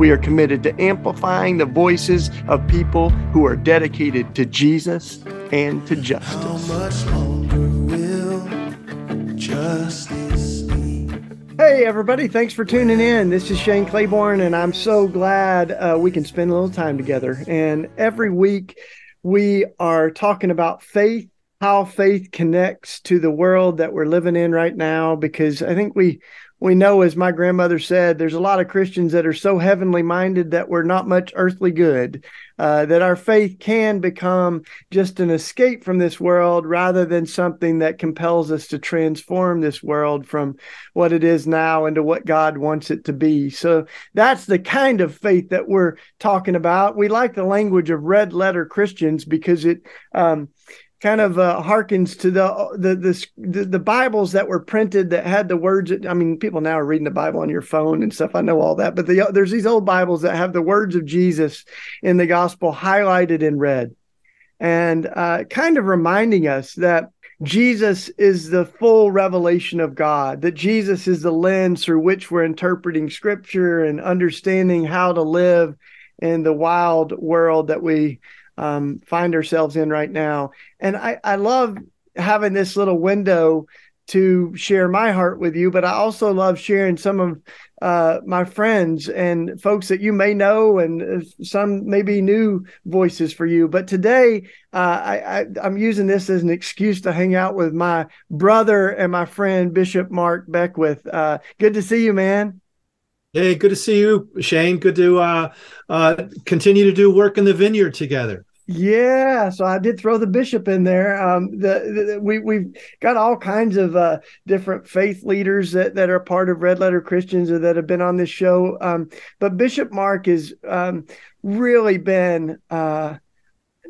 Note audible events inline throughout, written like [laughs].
We are committed to amplifying the voices of people who are dedicated to Jesus and to justice. Hey, everybody, thanks for tuning in. This is Shane Claiborne, and I'm so glad uh, we can spend a little time together. And every week, we are talking about faith, how faith connects to the world that we're living in right now, because I think we we know, as my grandmother said, there's a lot of Christians that are so heavenly minded that we're not much earthly good. Uh, that our faith can become just an escape from this world rather than something that compels us to transform this world from what it is now into what God wants it to be. So that's the kind of faith that we're talking about. We like the language of red letter Christians because it um, kind of uh, harkens to the, the, the the Bibles that were printed that had the words. I mean, people now are reading the Bible on your phone and stuff. I know all that, but the, there's these old Bibles that have the words of Jesus in the gospel highlighted in red, and uh, kind of reminding us that Jesus is the full revelation of God. That Jesus is the lens through which we're interpreting Scripture and understanding how to live in the wild world that we um, find ourselves in right now. And I, I love having this little window to share my heart with you, but I also love sharing some of uh, my friends and folks that you may know, and uh, some maybe new voices for you. But today, uh, I, I, am using this as an excuse to hang out with my brother and my friend Bishop Mark Beckwith. Uh, good to see you, man. Hey, good to see you, Shane. Good to uh, uh, continue to do work in the vineyard together. Yeah, so I did throw the bishop in there. Um, the, the we we've got all kinds of uh, different faith leaders that, that are part of Red Letter Christians or that have been on this show. Um, but Bishop Mark has um, really been uh,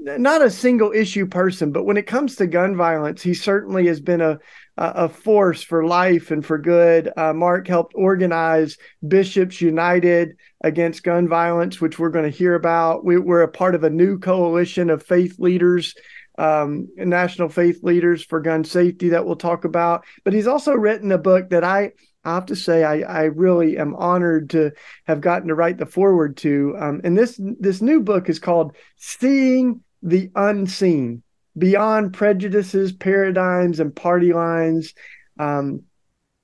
not a single issue person, but when it comes to gun violence, he certainly has been a a force for life and for good. Uh, Mark helped organize Bishops United against gun violence, which we're going to hear about. We, are a part of a new coalition of faith leaders, um, national faith leaders for gun safety that we'll talk about. But he's also written a book that I I have to say I, I really am honored to have gotten to write the foreword to. Um, and this this new book is called Seeing the Unseen beyond prejudices, paradigms, and party lines. Um,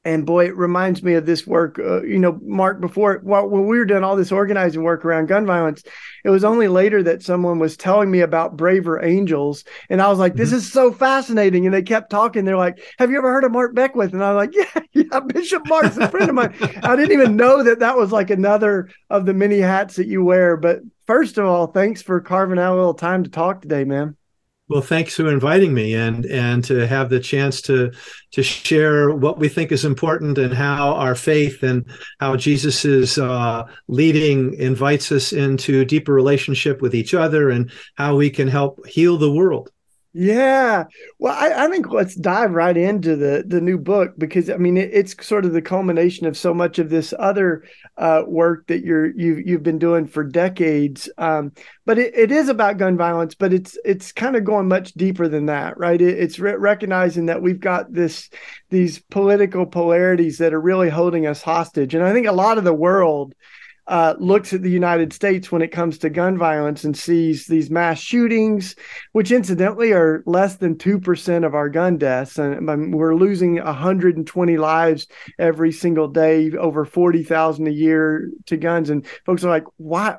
and boy, it reminds me of this work. Uh, you know, Mark, before well, when we were doing all this organizing work around gun violence, it was only later that someone was telling me about Braver Angels, and I was like, "This mm-hmm. is so fascinating." And they kept talking. They're like, "Have you ever heard of Mark Beckwith?" And I'm like, "Yeah, [laughs] yeah, Bishop Mark's a friend of mine." I didn't even know that that was like another of the many hats that you wear. But first of all, thanks for carving out a little time to talk today, man. Well, thanks for inviting me and and to have the chance to to share what we think is important and how our faith and how Jesus is uh, leading invites us into deeper relationship with each other and how we can help heal the world. Yeah. Well, I, I, think let's dive right into the the new book because I mean it, it's sort of the culmination of so much of this other uh, work that you're you've you've been doing for decades. Um, but it, it is about gun violence, but it's it's kind of going much deeper than that, right? It, it's re- recognizing that we've got this these political polarities that are really holding us hostage, and I think a lot of the world uh, looks at the United States when it comes to gun violence and sees these mass shootings, which incidentally are less than 2% of our gun deaths. And um, we're losing 120 lives every single day, over 40,000 a year to guns. And folks are like, why?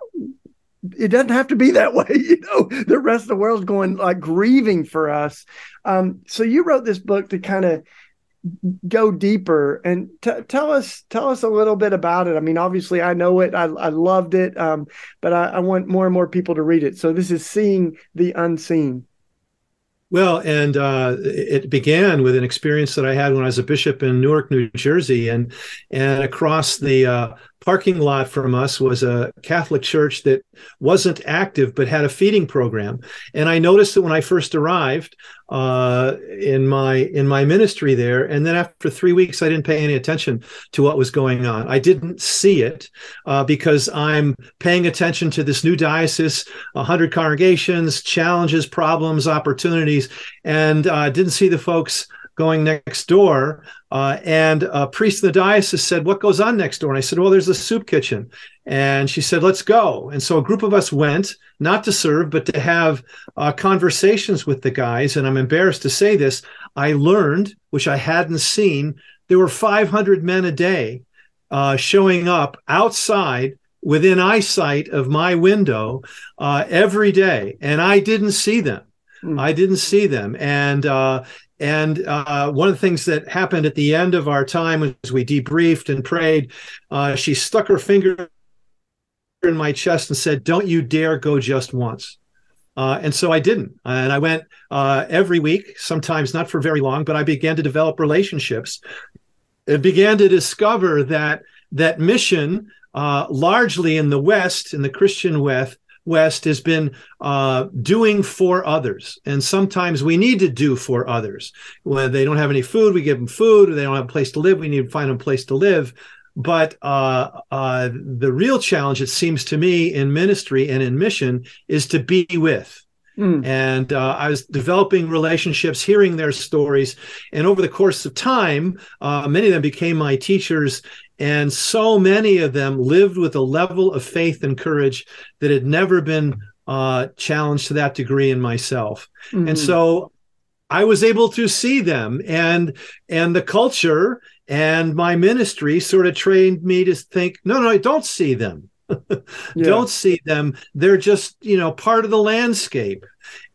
It doesn't have to be that way. [laughs] You know, the rest of the world's going like grieving for us. Um, so you wrote this book to kind of go deeper and t- tell us tell us a little bit about it. I mean, obviously, I know it. I, I loved it, um, but I, I, want more and more people to read it. So this is seeing the unseen. Well, and uh, it began with an experience that I had when I was a bishop in Newark, New Jersey, and and across the uh, parking lot from us was a Catholic church that wasn't active but had a feeding program. And I noticed that when I first arrived uh, in my in my ministry there, and then after three weeks, I didn't pay any attention to what was going on. I didn't see it uh, because I'm paying attention to this new diocese, hundred congregations, challenges, problems, opportunities, and uh, didn't see the folks going next door. Uh, and a priest in the diocese said, What goes on next door? And I said, Well, there's a soup kitchen. And she said, Let's go. And so a group of us went, not to serve, but to have uh, conversations with the guys. And I'm embarrassed to say this. I learned, which I hadn't seen, there were 500 men a day uh, showing up outside within eyesight of my window uh, every day. And I didn't see them. Hmm. I didn't see them. And uh, and uh, one of the things that happened at the end of our time as we debriefed and prayed, uh, she stuck her finger in my chest and said, Don't you dare go just once. Uh, and so I didn't. And I went uh, every week, sometimes not for very long, but I began to develop relationships and began to discover that that mission, uh, largely in the West, in the Christian West, West has been uh, doing for others. And sometimes we need to do for others. When they don't have any food, we give them food. Or they don't have a place to live, we need to find them a place to live. But uh, uh, the real challenge, it seems to me, in ministry and in mission is to be with. Mm. And uh, I was developing relationships, hearing their stories. And over the course of time, uh, many of them became my teachers. And so many of them lived with a level of faith and courage that had never been uh, challenged to that degree in myself. Mm-hmm. And so I was able to see them and and the culture and my ministry sort of trained me to think, no, no, I don't see them. [laughs] yeah. Don't see them. They're just, you know, part of the landscape.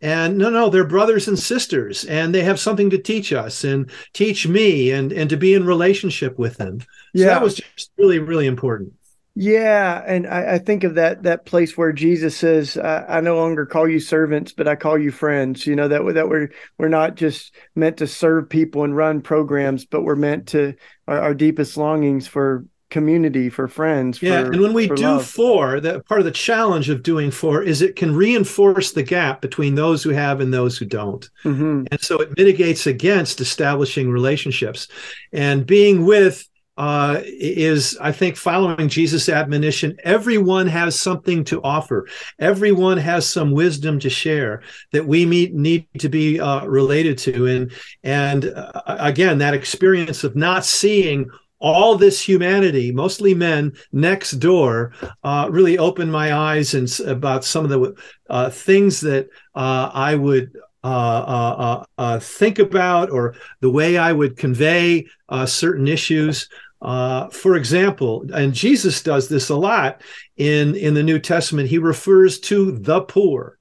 And no, no, they're brothers and sisters, and they have something to teach us and teach me and and to be in relationship with them. So yeah. that was just really, really important. Yeah, and I, I, think of that that place where Jesus says, I, "I no longer call you servants, but I call you friends." You know that that we're we're not just meant to serve people and run programs, but we're meant to our, our deepest longings for community, for friends. Yeah, for, and when we do love. for, that part of the challenge of doing for is it can reinforce the gap between those who have and those who don't, mm-hmm. and so it mitigates against establishing relationships and being with uh, is, I think, following Jesus' admonition. Everyone has something to offer. Everyone has some wisdom to share that we meet, need to be uh, related to. And and uh, again, that experience of not seeing all this humanity, mostly men, next door, uh, really opened my eyes and about some of the uh, things that uh, I would uh, uh, uh, think about or the way I would convey certain issues. for example, and Jesus does this a lot in, in the New Testament, he refers to the poor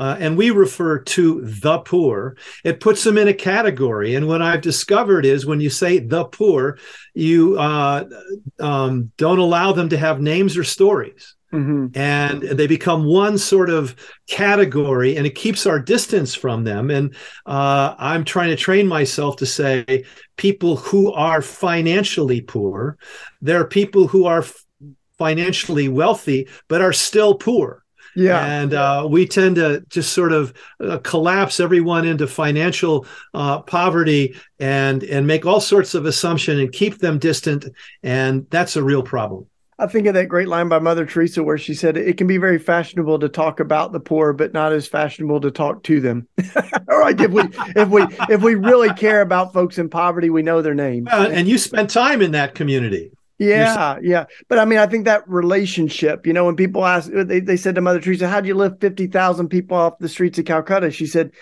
uh, and we refer to the poor, it puts them in a category. And what I've discovered is when you say the poor, you uh, um, don't allow them to have names or stories. Mm-hmm. And they become one sort of category, and it keeps our distance from them. And uh, I'm trying to train myself to say people who are financially poor, there are people who are financially wealthy, but are still poor. Yeah. And uh, we tend to just sort of uh, collapse everyone into financial uh, poverty and and make all sorts of assumption and keep them distant, and that's a real problem. I think of that great line by Mother Teresa where she said it can be very fashionable to talk about the poor, but not as fashionable to talk to them. [laughs] All right, if we if we if we really care about folks in poverty, we know their names. and you spend time in that community. Yeah, yeah. But I mean, I think that relationship, you know, when people ask, they, they said to Mother Teresa, how do you lift 50,000 people off the streets of Calcutta? She said,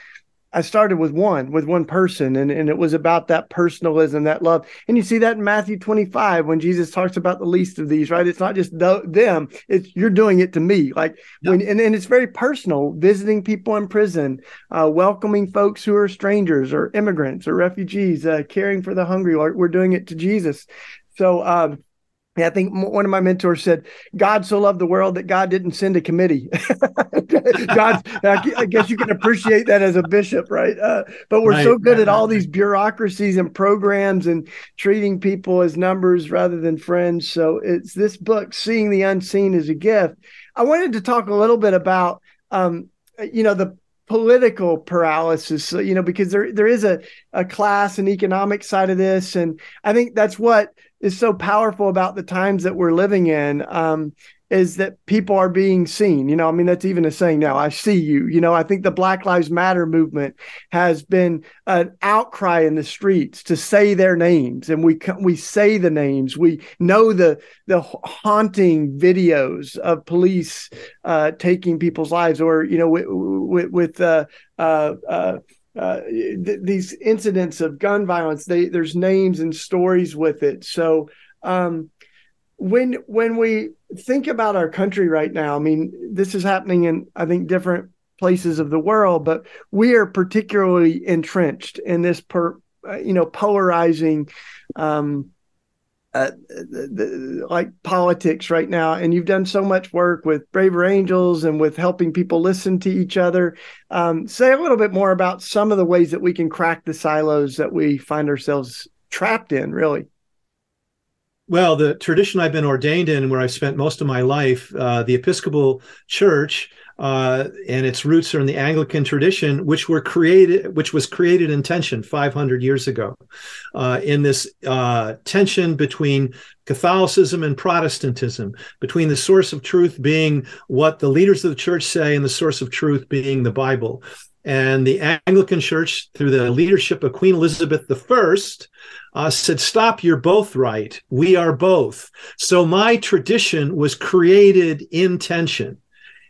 I started with one, with one person, and, and it was about that personalism, that love. And you see that in Matthew 25 when Jesus talks about the least of these, right? It's not just the, them, it's you're doing it to me. Like when, and, and it's very personal, visiting people in prison, uh, welcoming folks who are strangers or immigrants or refugees, uh, caring for the hungry. We're doing it to Jesus. So, um, I think one of my mentors said, "God so loved the world that God didn't send a committee." [laughs] God, I guess you can appreciate that as a bishop, right? Uh, but we're right. so good at all these bureaucracies and programs and treating people as numbers rather than friends. So it's this book, "Seeing the Unseen," is a gift. I wanted to talk a little bit about, um, you know, the political paralysis you know because there there is a a class and economic side of this and i think that's what is so powerful about the times that we're living in um, is that people are being seen. You know, I mean, that's even a saying now. I see you. You know, I think the Black Lives Matter movement has been an outcry in the streets to say their names, and we we say the names. We know the the haunting videos of police uh, taking people's lives, or you know, with with, with uh, uh, uh th- these incidents of gun violence. They, there's names and stories with it. So um, when when we think about our country right now, I mean, this is happening in I think different places of the world, but we are particularly entrenched in this per, uh, you know polarizing um, uh, the, like politics right now and you've done so much work with braver angels and with helping people listen to each other. Um, say a little bit more about some of the ways that we can crack the silos that we find ourselves trapped in really well the tradition i've been ordained in where i've spent most of my life uh, the episcopal church uh, and its roots are in the Anglican tradition, which were created, which was created in tension 500 years ago, uh, in this uh, tension between Catholicism and Protestantism, between the source of truth being what the leaders of the church say and the source of truth being the Bible. And the Anglican Church, through the leadership of Queen Elizabeth I, uh, said, Stop, you're both right. We are both. So my tradition was created in tension.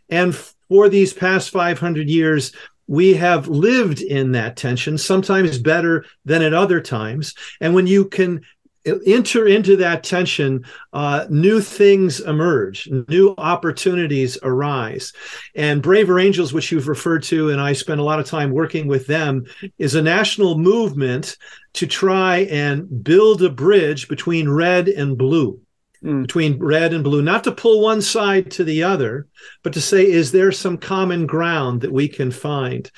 And for these past 500 years, we have lived in that tension, sometimes better than at other times. And when you can enter into that tension, uh, new things emerge, new opportunities arise. And Braver Angels, which you've referred to, and I spent a lot of time working with them, is a national movement to try and build a bridge between red and blue mm. between red and blue, not to pull one side to the other, but to say, is there some common ground that we can find?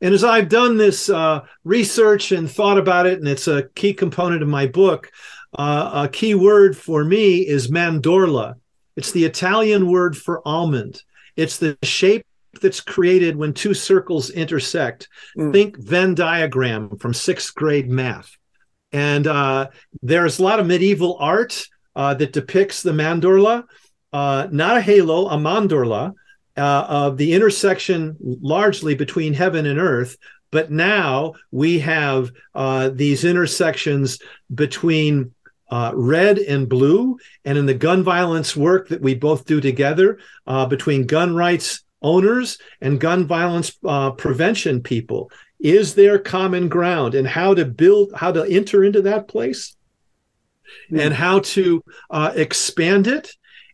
And as I've done this uh, research and thought about it, and it's a key component of my book, uh, a key word for me is mandorla. It's the Italian word for almond. It's the shape that's created when two circles intersect. Mm. Think Venn diagram from sixth grade math. And uh, there's a lot of medieval art uh, that depicts the mandorla, uh, not a halo, a mandorla, uh, of the intersection largely between heaven and earth. But now we have uh, these intersections between uh, red and blue, and in the gun violence work that we both do together uh, between gun rights owners and gun violence prevention people. Is there common ground and how to build, how to enter into that place? mm. and how to uh, expand it.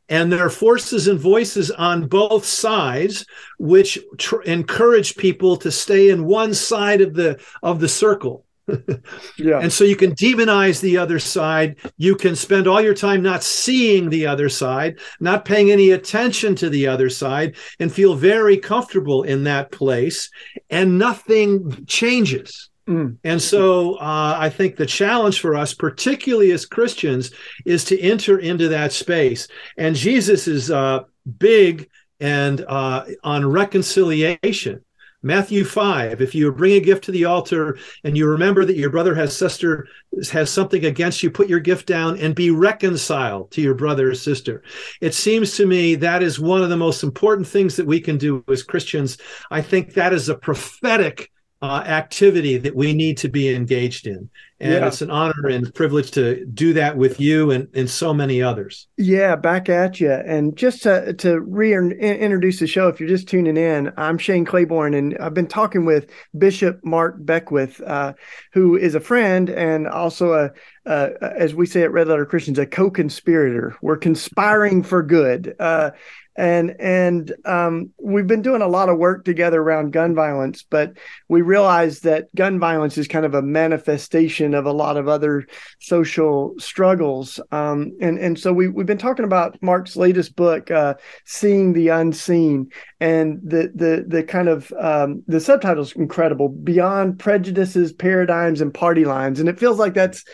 And there are forces and voices on both sides which tr- encourage people to stay in one side of the of the circle. [laughs] yeah. And so you can demonize the other side. You can spend all your time not seeing the other side, not paying any attention to the other side, and feel very comfortable in that place, and nothing changes. Mm. And so uh, I think the challenge for us, particularly as Christians, is to enter into that space. And Jesus is uh, big and uh, on reconciliation. Matthew 5, if you bring a gift to the altar and you remember that your brother has sister has something against you, put your gift down and be reconciled to your brother or sister. It seems to me that is one of the most important things that we can do as Christians. I think that is a prophetic uh, activity that we need to be engaged in. And yeah. it's an honor and privilege to do that with you and, and so many others. Yeah, back at you. And just to, to reintroduce the show, if you're just tuning in, I'm Shane Claiborne, and I've been talking with Bishop Mark Beckwith, uh, who is a friend and also a, uh, as we say at Red Letter Christians, a co-conspirator. We're conspiring for good. Uh, and and um, we've been doing a lot of work together around gun violence, but we realize that gun violence is kind of a manifestation intersection of a lot of other social struggles. Um, and and so we we've been talking about Mark's latest book, uh, "Seeing the Unseen," and the the the kind of um, the subtitle's incredible: "Beyond Prejudices, Paradigms, and Party Lines," and it feels like that's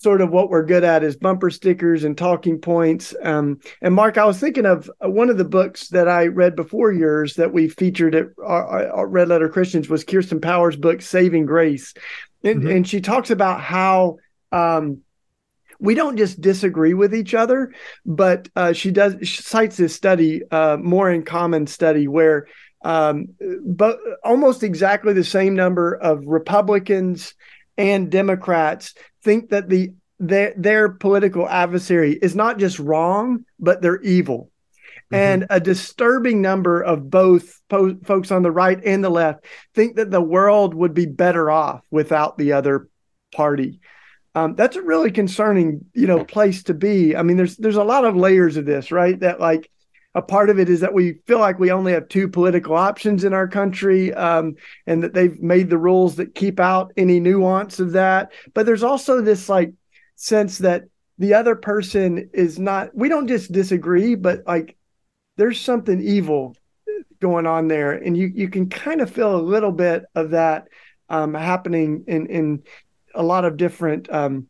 sort of what we're good at is bumper stickers and talking points. Um, and Mark, I was thinking of one of the books that I read before yours that we featured at our, our Red Letter Christians was Kirsten Powers' book Saving Grace, and, mm-hmm. and she talks about how. Um, we don't just disagree with each other, but uh, she does she cites this study, uh, more in common study, where um, but almost exactly the same number of Republicans and Democrats think that the their, their political adversary is not just wrong, but they're evil. Mm-hmm. And a disturbing number of both po- folks on the right and the left think that the world would be better off without the other party. Um, that's a really concerning, you know, place to be. I mean, there's there's a lot of layers of this, right? That like a part of it is that we feel like we only have two political options in our country um, and that they've made the rules that keep out any nuance of that. But there's also this like sense that the other person is not we don't just disagree but like there's something evil going on there. And you you can kind of feel a little bit of that um, happening in in a lot of different um,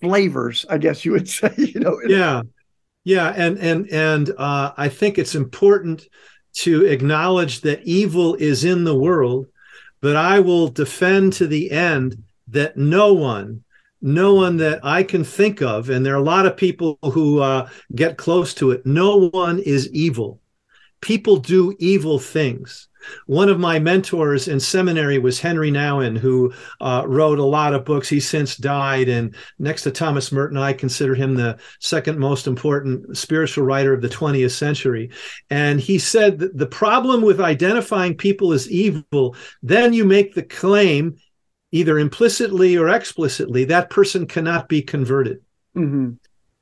flavors i guess you would [laughs] say you know? Yeah yeah, and and and uh, I think it's important to acknowledge that evil is in the world, but I will defend to the end that no one, no one that I can think of, and there are a lot of people who uh, get close to it. No one is evil. People do evil things. One of my mentors in seminary was Henri Nouwen, who uh, wrote a lot of books. He's since died, and next to Thomas Merton, I consider him the second most important spiritual writer of the 20th century. And he said that the problem with identifying people as evil, then you make the claim, either implicitly or explicitly, that person cannot be converted. Mm-hmm.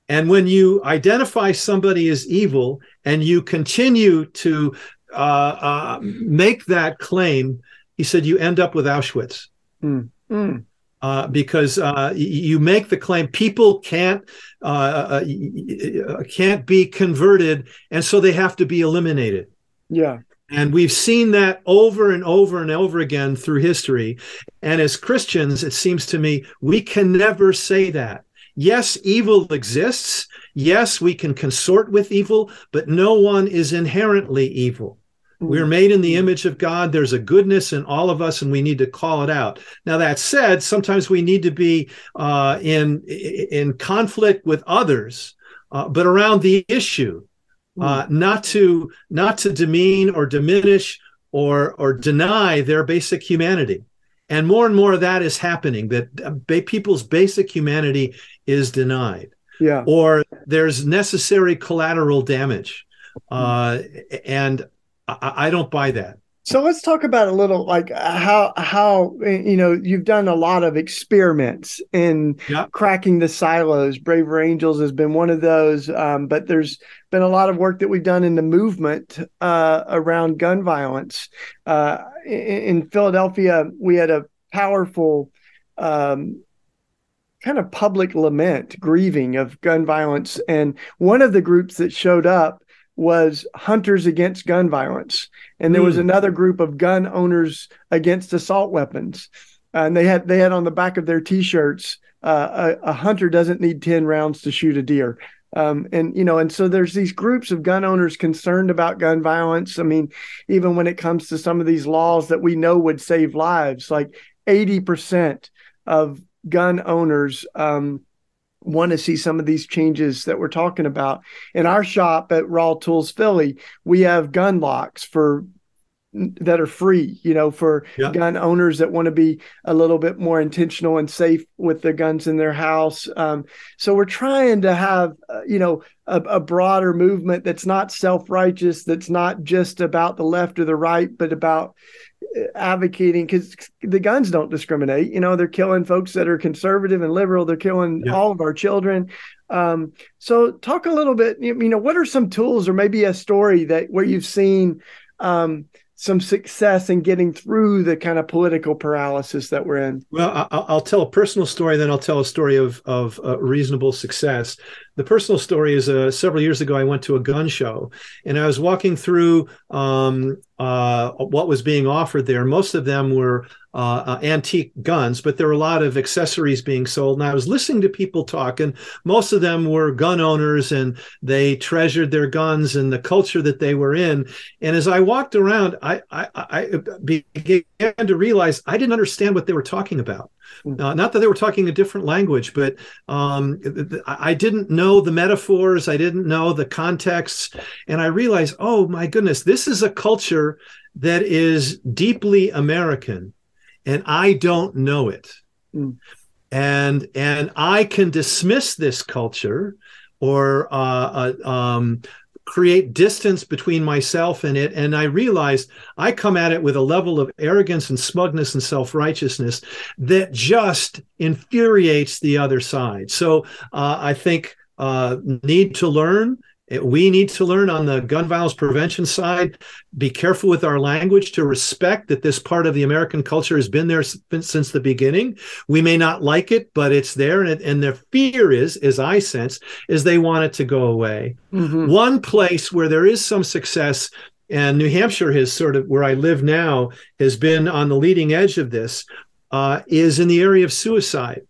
And when you identify somebody as evil and you continue to uh, uh, make that claim, he said, you end up with Auschwitz. Mm. Mm. Uh, because uh, you make the claim people can't uh, uh, can't be converted, and so they have to be eliminated. Yeah, and we've seen that over and over and over again through history. And as Christians, it seems to me we can never say that. Yes, evil exists. Yes, we can consort with evil, but no one is inherently evil. We're mm-hmm. made in the image of God. There's a goodness in all of us, and we need to call it out. Now, that said, sometimes we need to be uh, in in conflict with others, uh, but around the issue, uh, mm. not to not to demean or diminish or or deny their basic humanity. And more and more of that is happening. That uh, people's basic humanity is denied. Yeah. Or there's necessary collateral damage. Uh, and I, I don't buy that. So let's talk about a little like how how you know you've done a lot of experiments in cracking the silos. Braver Angels has been one of those, um, but there's been a lot of work that we've done in the movement uh, around gun violence. Uh, in, in, Philadelphia, we had a powerful um, kind of public lament, grieving of gun violence, and one of the groups that showed up was Hunters Against Gun Violence, and there mm. was hmm. another group of gun owners against assault weapons. Uh, and they had they had on the back of their T-shirts, uh, a, a, hunter doesn't need ten rounds to shoot a deer. Um, and you know, and so there's these groups of gun owners concerned about gun violence. I mean, even when it comes to some of these laws that we know would save lives, like eighty percent of gun owners um, want to see some of these changes that we're talking about. In our shop at Raw Tools Philly, we have gun locks for that are free, you know, for yeah. gun owners that want to be a little bit more intentional and safe with the guns in their house. Um, so we're trying to have, uh, you know, a, a, broader movement that's not self-righteous, that's not just about the left or the right, but about advocating because the guns don't discriminate. You know, they're killing folks that are conservative and liberal. They're killing yeah. all of our children. Um, so, talk a little bit. You know, what are some tools or maybe a story that where you've seen um, some success in getting through the kind of political paralysis that we're in? Well, I'll, tell a personal story, then I'll tell a story of of uh, reasonable success. The personal story is uh, several years ago, I went to a gun show, and I was walking through um, uh, what was being offered there. Most of them were uh, uh, antique guns, but there were a lot of accessories being sold. And I was listening to people talk, and most of them were gun owners and they treasured their guns and the culture that they were in. And as I walked around, I, I, I began to realize I didn't understand what they were talking about. Hmm. Uh, not that they were talking a different language, but um, I didn't know the metaphors, I didn't know the contexts. And I realized, oh my goodness, this is a culture that is deeply American and I don't know it. Mm. And and I can dismiss this culture or uh, uh, um, create distance between myself and it. And I realize I come at it with a level of arrogance and smugness and self righteousness that just infuriates the other side. So uh, I think uh, need to learn we need to learn on the gun violence prevention side. Be careful with our language to respect that this part of the american culture has been there since the beginning. We may not like it but it's there and, and their fear is as i sense is they want it to go away. Mm-hmm. one place where there is some success and new hampshire has sort of where i live now has been on the leading edge of this uh, is in the area of suicide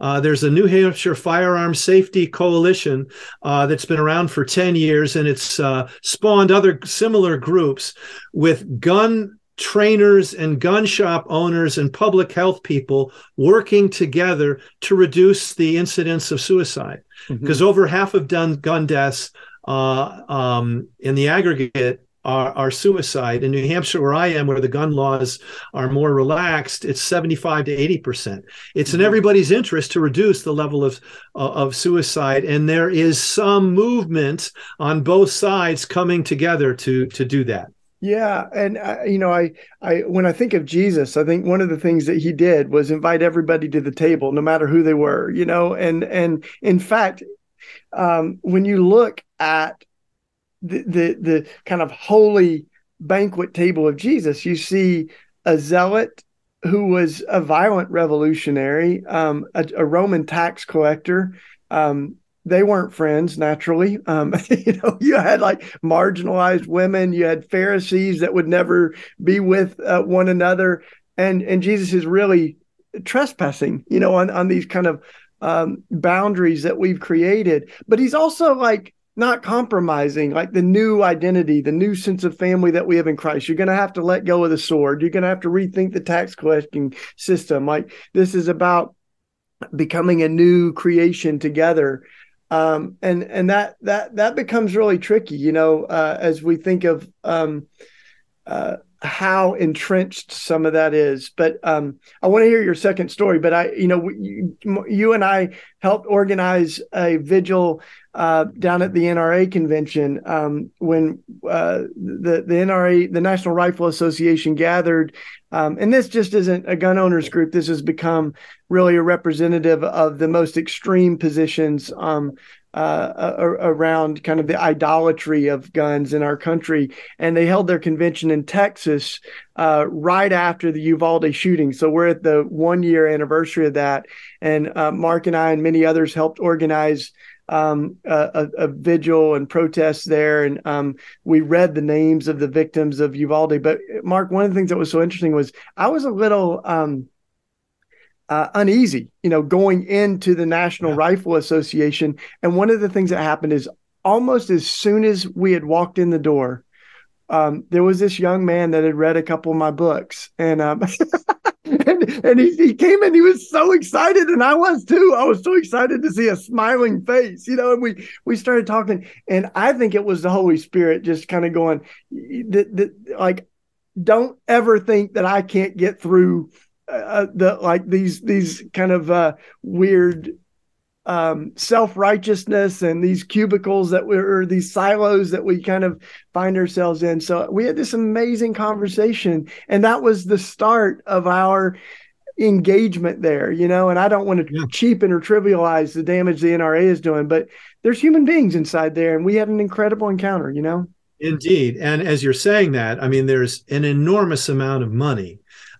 uh, there's a New Hampshire Firearm Safety Coalition uh, that's been around for 10 years, and it's uh, spawned other similar groups with gun trainers and gun shop owners and public health people working together to reduce the incidence of suicide. Because mm-hmm. over half of done gun deaths uh, um, in the aggregate are, are suicide. In New Hampshire, where I am, where the gun laws are more relaxed, it's 75 to 80 percent. It's mm-hmm. in everybody's interest to reduce the level of uh, of suicide, and there is some movement on both sides coming together to to do that. Yeah, and uh, you know, I, I, when I think of Jesus, I think one of the things that he did was invite everybody to the table, no matter who they were. You know, and and in fact, um, when you look at the, the the kind of holy banquet table of Jesus, you see a zealot who was a violent revolutionary, um, a, a, Roman tax collector. Um, they weren't friends naturally. Um, [laughs] you know, you had like marginalized women. You had Pharisees that would never be with uh, one another, and and Jesus is really trespassing. You know, on on these kind of um, boundaries that we've created. But he's also like not compromising like the new identity, the new sense of family that we have in Christ. You're going to have to let go of the sword. You're going to have to rethink the tax collecting system. Like this is about becoming a new creation together. Um, and and that that that becomes really tricky, you know, uh, as we think of um, uh, how entrenched some of that is. But um, I want to hear your second story. But I, you know, you, you and I helped organize a vigil uh, down at the NRA convention um, when uh, the the NRA, the National Rifle Association, gathered. Um, and this just isn't a gun owners group. This has become really a representative of the most extreme positions um, uh, around kind of the idolatry of guns in our country. And they held their convention in Texas uh, right after the Uvalde shooting. So we're at the one year anniversary of that. And uh, Mark and I and many others helped organize um, a, a, vigil and protests there, and um, we read the names of the victims of Uvalde. But Mark, one of the things that was so interesting was I was a little um, uh, uneasy, you know, going into the National yeah. Rifle Association, and one of the things that happened is almost as soon as we had walked in the door, um, there was this young man that had read a couple of my books, and um, [laughs] and, and he, he came in he was so excited and i was too. I was so excited to see a smiling face you know and we we started talking. And i think it was the holy spirit just kind of going the, the, like don't ever think that i can't get through uh, uh the like these these kind of uh weird um, self righteousness and these cubicles that were these silos that we kind of find ourselves in. So we had this amazing conversation, and that was the start of our engagement there, you know. And I don't want to yeah. cheapen or trivialize the damage the NRA is doing, but there's human beings inside there, and we had an incredible encounter, you know. Indeed. And as you're saying that, I mean, there's an enormous amount of money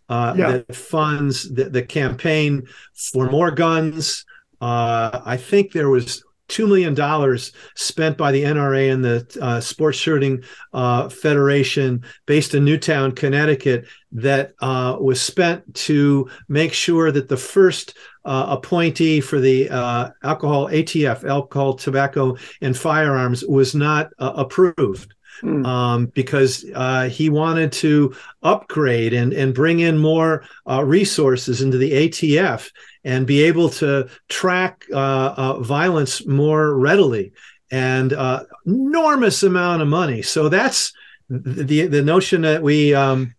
uh, yeah. that funds the, the, campaign for more guns. Uh, I think there was $2 million spent by the NRA and the uh, Sports Shooting uh, Federation based in Newtown, Connecticut, that uh, was spent to make sure that the first uh, appointee for the uh, alcohol ATF, alcohol, tobacco, and firearms, was not uh, approved. Mm. Um, because uh, he wanted to upgrade and, and bring in more uh, resources into the ATF and be able to track uh, uh, violence more readily and uh, enormous amount of money. So that's the the notion that we um,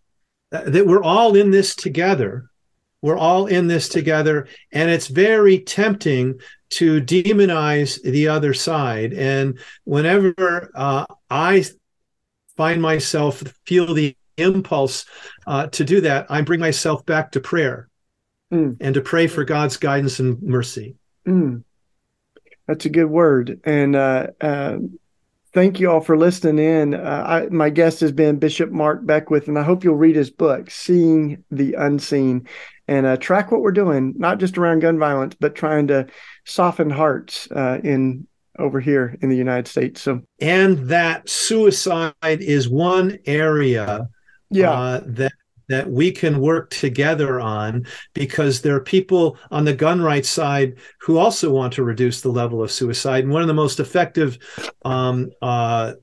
that we're all in this together. We're all in this together, and it's very tempting to demonize the other side. And whenever uh, I find myself feel the impulse uh, to do that, I bring myself back to prayer mm. and to pray for God's guidance and mercy. Mm. That's a good word. And uh, uh, thank you all for listening in. Uh, I, my guest has been Bishop Mark Beckwith, and I hope you'll read his book, Seeing the Unseen, and uh, track what we're doing, not just around gun violence, but trying to soften hearts uh, in over here in the United States. So, and that suicide is one area yeah. Uh, that that we can work together on because there are people on the gun rights side who also want to reduce the level of suicide. And one of the most effective um, uh,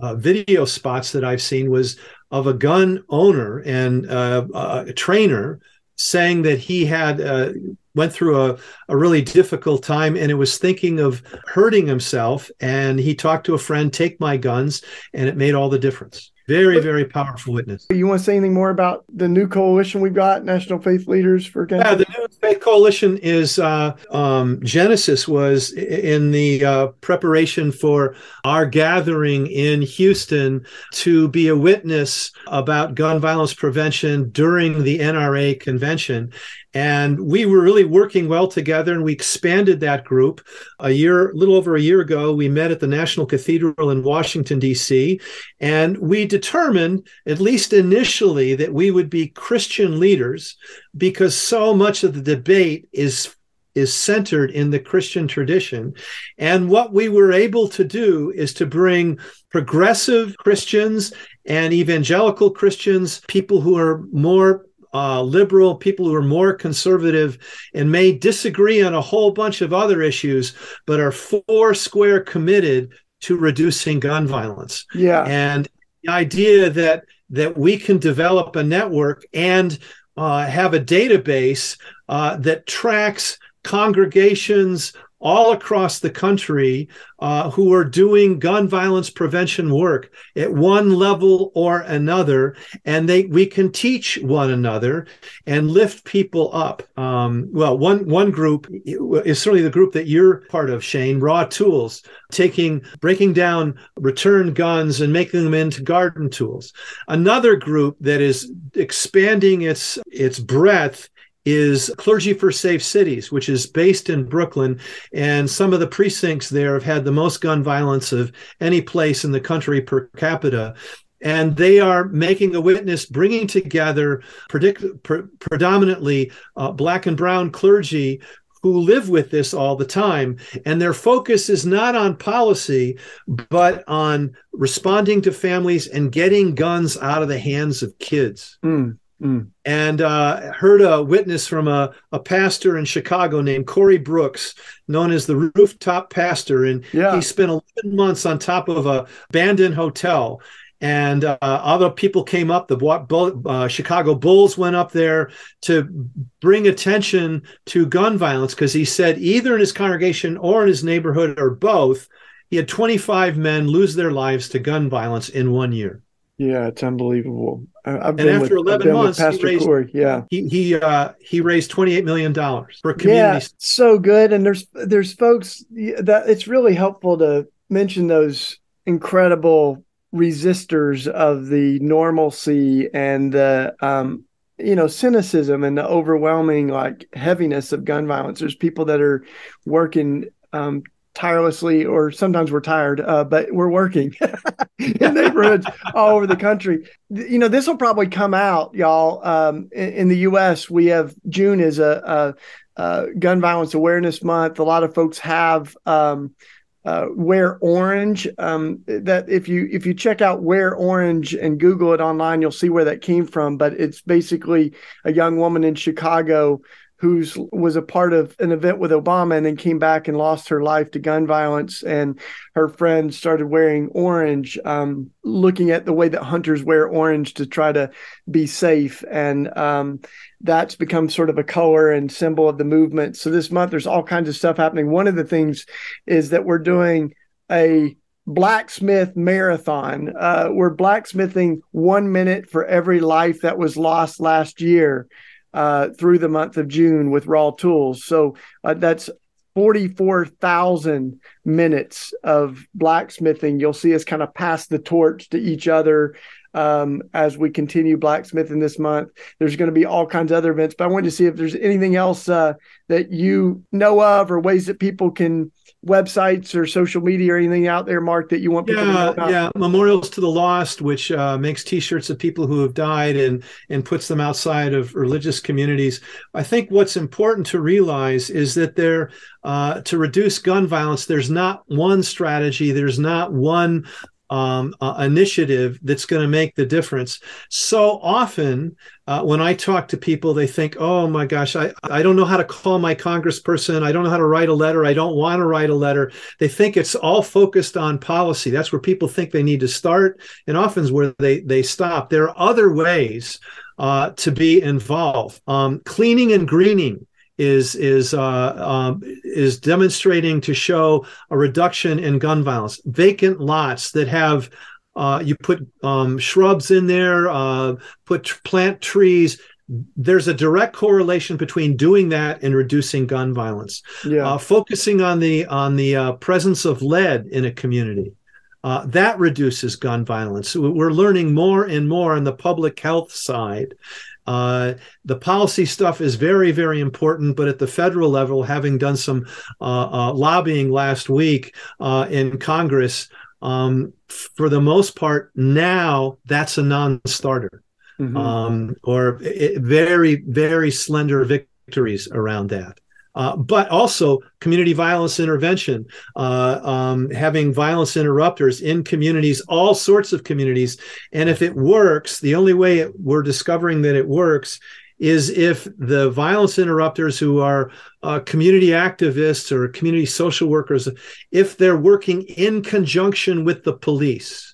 uh, video spots that I've seen was of a gun owner and uh, a trainer saying that he had uh, went through a, a really difficult time and it was thinking of hurting himself and he talked to a friend take my guns and it made all the difference very, very powerful witness. You want to say anything more about the new coalition we've got, National Faith Leaders for Cancer? Yeah, the new Faith Coalition is uh, um, Genesis was in the uh, preparation for our gathering in Houston to be a witness about gun violence prevention during the NRA convention. And we were really working well together, and we expanded that group. A year, a little over a year ago, we met at the National Cathedral in Washington, D.C., and we determined, at least initially, that we would be Christian leaders because so much of the debate is is centered in the Christian tradition. And what we were able to do is to bring progressive Christians and evangelical Christians, people who are more uh, liberal, people who are more conservative, and may disagree on a whole bunch of other issues, but are four square committed to reducing gun violence. Yeah. And the idea that that we can develop a network and uh, have a database uh, that tracks congregations all across the country uh, who are doing gun violence prevention work at one level or another, and they we can teach one another and lift people up. Um, well, one one group is certainly the group that you're part of, Shane. Raw Tools, taking breaking down return guns and making them into garden tools. Another group that is expanding its its breadth is Clergy for Safe Cities, which is based in Brooklyn. And some of the precincts there have had the most gun violence of any place in the country per capita. And they are making a witness, bringing together predict, pre- predominantly uh, black and brown clergy who live with this all the time. And their focus is not on policy, but on responding to families and getting guns out of the hands of kids. Mm. Mm. And uh, heard a witness from a, a pastor in Chicago named Corey Brooks, known as the rooftop pastor. And yeah. he spent 11 months on top of a abandoned hotel. And uh, other people came up. The uh, Chicago Bulls went up there to bring attention to gun violence because he said either in his congregation or in his neighborhood or both, he had 25 men lose their lives to gun violence in one year. Yeah, it's unbelievable. I've and after with, 11 months, Pastor he raised, Corey. Yeah, he he uh, he raised 28 million dollars for community. Yeah, so good. And there's there's folks that it's really helpful to mention those incredible resistors of the normalcy and the um, you know cynicism and the overwhelming like heaviness of gun violence. There's people that are working um, tirelessly, or sometimes we're tired, uh, but we're working [laughs] in [laughs] neighborhoods all over the country. You know, this will probably come out, y'all. Um, in, in, the U.S., we have June is a, a, a, gun violence awareness month. A lot of folks have. Um, uh, wear orange um, that if you if you check out wear orange and google it online you'll see where that came from but it's basically a young woman in chicago who's was a part of an event with Obama and then came back and lost her life to gun violence. And her friends started wearing orange, um, looking at the way that hunters wear orange to try to be safe. And um, that's become sort of a color and symbol of the movement. So this month, there's all kinds of stuff happening. One of the things is that we're doing a blacksmith marathon. Uh, we're blacksmithing one minute for every life that was lost last year uh, through the month of June with raw tools. So uh, that's 44,000 minutes of blacksmithing. You'll see us kind of pass the torch to each other um, as we continue blacksmithing this month. There's going to be all kinds of other events, but I wanted to see if there's anything else uh, that you know of or ways that people can websites or social media or anything out there, Mark, that you want people yeah, to know about? Yeah, Memorials to the Lost, which uh, makes T-shirts of people who have died and and puts them outside of religious communities. I think what's important to realize is that there uh, to reduce gun violence, there's not one strategy, there's not one um, uh, initiative that's going to make the difference. So often, uh, when I talk to people, they think, "Oh my gosh, I I don't know how to call my congressperson. I don't know how to write a letter. I don't want to write a letter." They think it's all focused on policy. That's where people think they need to start, and often is where they they stop. There are other ways uh, to be involved. Um, cleaning and greening is is uh, um, is demonstrating to show a reduction in gun violence. Vacant lots that have uh, you put um, shrubs in there, uh, put plant trees. There's a direct correlation between doing that and reducing gun violence. Yeah. Uh, focusing on the on the uh, presence of lead in a community. Uh, that reduces gun violence. We're learning more and more on the public health side uh, the policy stuff is very, very important, but at the federal level, having done some uh, uh, lobbying last week uh, in Congress, um, for the most part, now that's a non-starter, mm-hmm. um, or it, very, very slender victories around that. Uh, but also community violence intervention, uh, um, having violence interrupters in communities, all sorts of communities. And if it works, the only way it, we're discovering that it works is if the violence interrupters who are uh, community activists or community social workers, if they're working in conjunction with the police.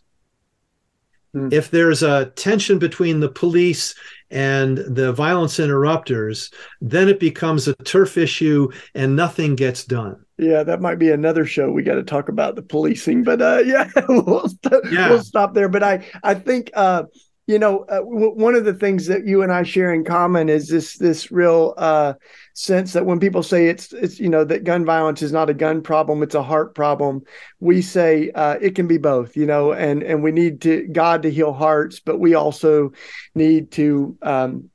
Mm. If there's a tension between the police and the violence interrupters, then it becomes a turf issue and nothing gets done. Yeah, that might be another show. We got to talk about the policing, but uh, [laughs] yeah, we'll, st- yeah. we'll stop there. But I, I think uh, you know, uh, w- one of the things that you and I share in common is this this real uh, sense that when people say it's it's you know that gun violence is not a gun problem, it's a heart problem. We say uh, it can be both, you know, and and we need to God to heal hearts, but we also need to um,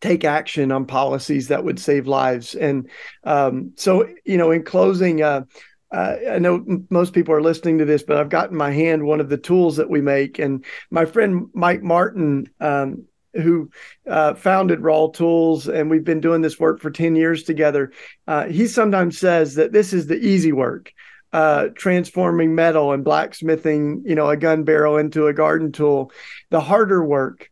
take action on policies that would save lives. And um, so, you know, in closing. Uh, I know most people are listening to this, but I've got in my hand one of the tools that we make. And my friend Mike Martin, um, who uh, founded Raw Tools, and we've been doing this work for 10 years together, uh, he sometimes says that this is the easy work. Uh, transforming metal and blacksmithing, you know, a gun barrel into a garden tool. The harder work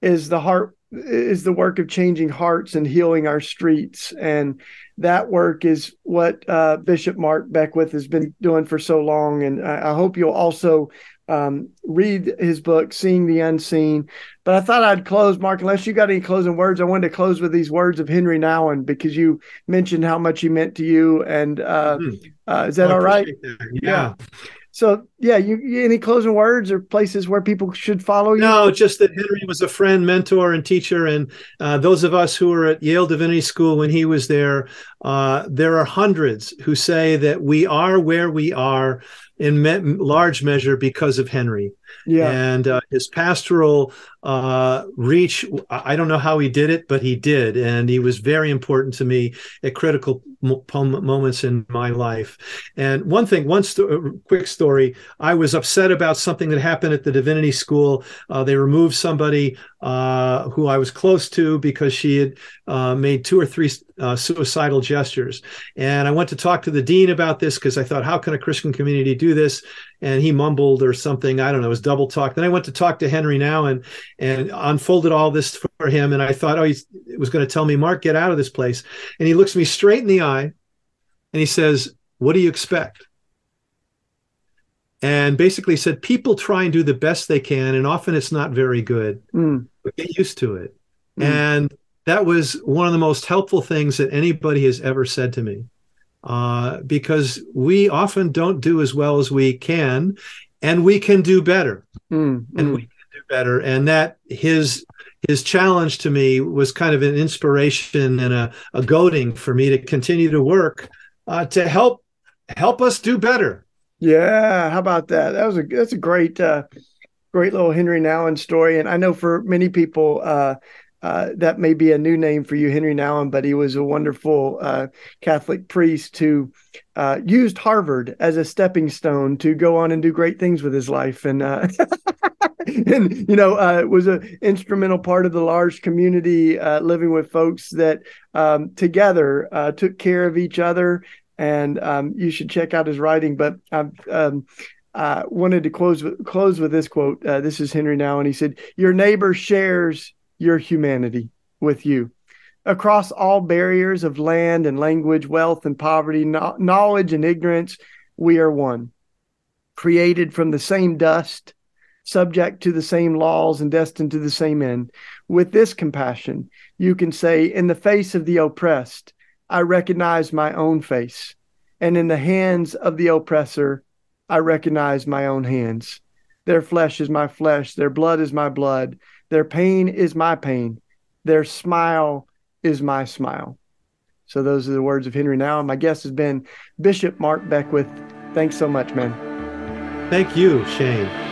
is the heart is the work of changing hearts and healing our streets. And that work is what uh, Bishop Mark Beckwith has been doing for so long. And I, I hope you'll also um, read his book, Seeing the Unseen. But I thought I'd close, Mark, unless you got any closing words. I wanted to close with these words of Henri Nouwen because you mentioned how much he meant to you. And uh, mm-hmm. uh, is that all right? That. Yeah. yeah. So yeah, you, you, any closing words or places where people should follow you? No, just that Henri was a friend, mentor, and teacher, and uh, those of us who were at Yale Divinity School when he was there, uh, there are hundreds who say that we are where we are in me- large measure because of Henri. Yeah. And uh, his pastoral uh, reach, I don't know how he did it, but he did. And he was very important to me at critical moments in my life. And one thing, one sto- uh, quick story, I was upset about something that happened at the divinity school. Uh, they removed somebody uh, who I was close to because she had uh, made two or three uh, suicidal gestures. And I went to talk to the dean about this because I thought, how can a Christian community do this? And he mumbled or something. I don't know. It was double talk. Then I went to talk to Henri Nouwen and unfolded all this for him. And I thought, oh, he was going to tell me, Mark, get out of this place. And he looks me straight in the eye and he says, What do you expect? And basically said, People try and do the best they can, and often it's not very good, mm. but get used to it. Mm. And that was one of the most helpful things that anybody has ever said to me. Uh, because we often don't do as well as we can, and we can do better, mm, and mm. we better. And that his his challenge to me was kind of an inspiration and a, a goading for me to continue to work uh, to help help us do better. Yeah, how about that? That was a that's a great uh, great little Henri Nouwen story, and I know for many people. Uh, uh, that may be a new name for you, Henri Nouwen, but he was a wonderful uh, Catholic priest who uh, used Harvard as a stepping stone to go on and do great things with his life, and [laughs] [laughs] and you know uh, was an instrumental part of the L'Arche community uh, living with folks that um, together took care of each other. And um, you should check out his writing. But I've um, uh, wanted to close with, close with this quote. Uh, this is Henri Nouwen and he said, "Your neighbor shares your humanity with you. Across all barriers of land and language, wealth and poverty, no- knowledge and ignorance, we are one. Created from the same dust, subject to the same laws, and destined to the same end. With this compassion, you can say, In the face of the oppressed, I recognize my own face. And in the hands of the oppressor, I recognize my own hands. Their flesh is my flesh, their blood is my blood. Their pain is my pain. Their smile is my smile. So those are the words of Henri Nouwen. My guest has been Bishop Mark Beckwith. Thanks so much, man. Thank you, Shane.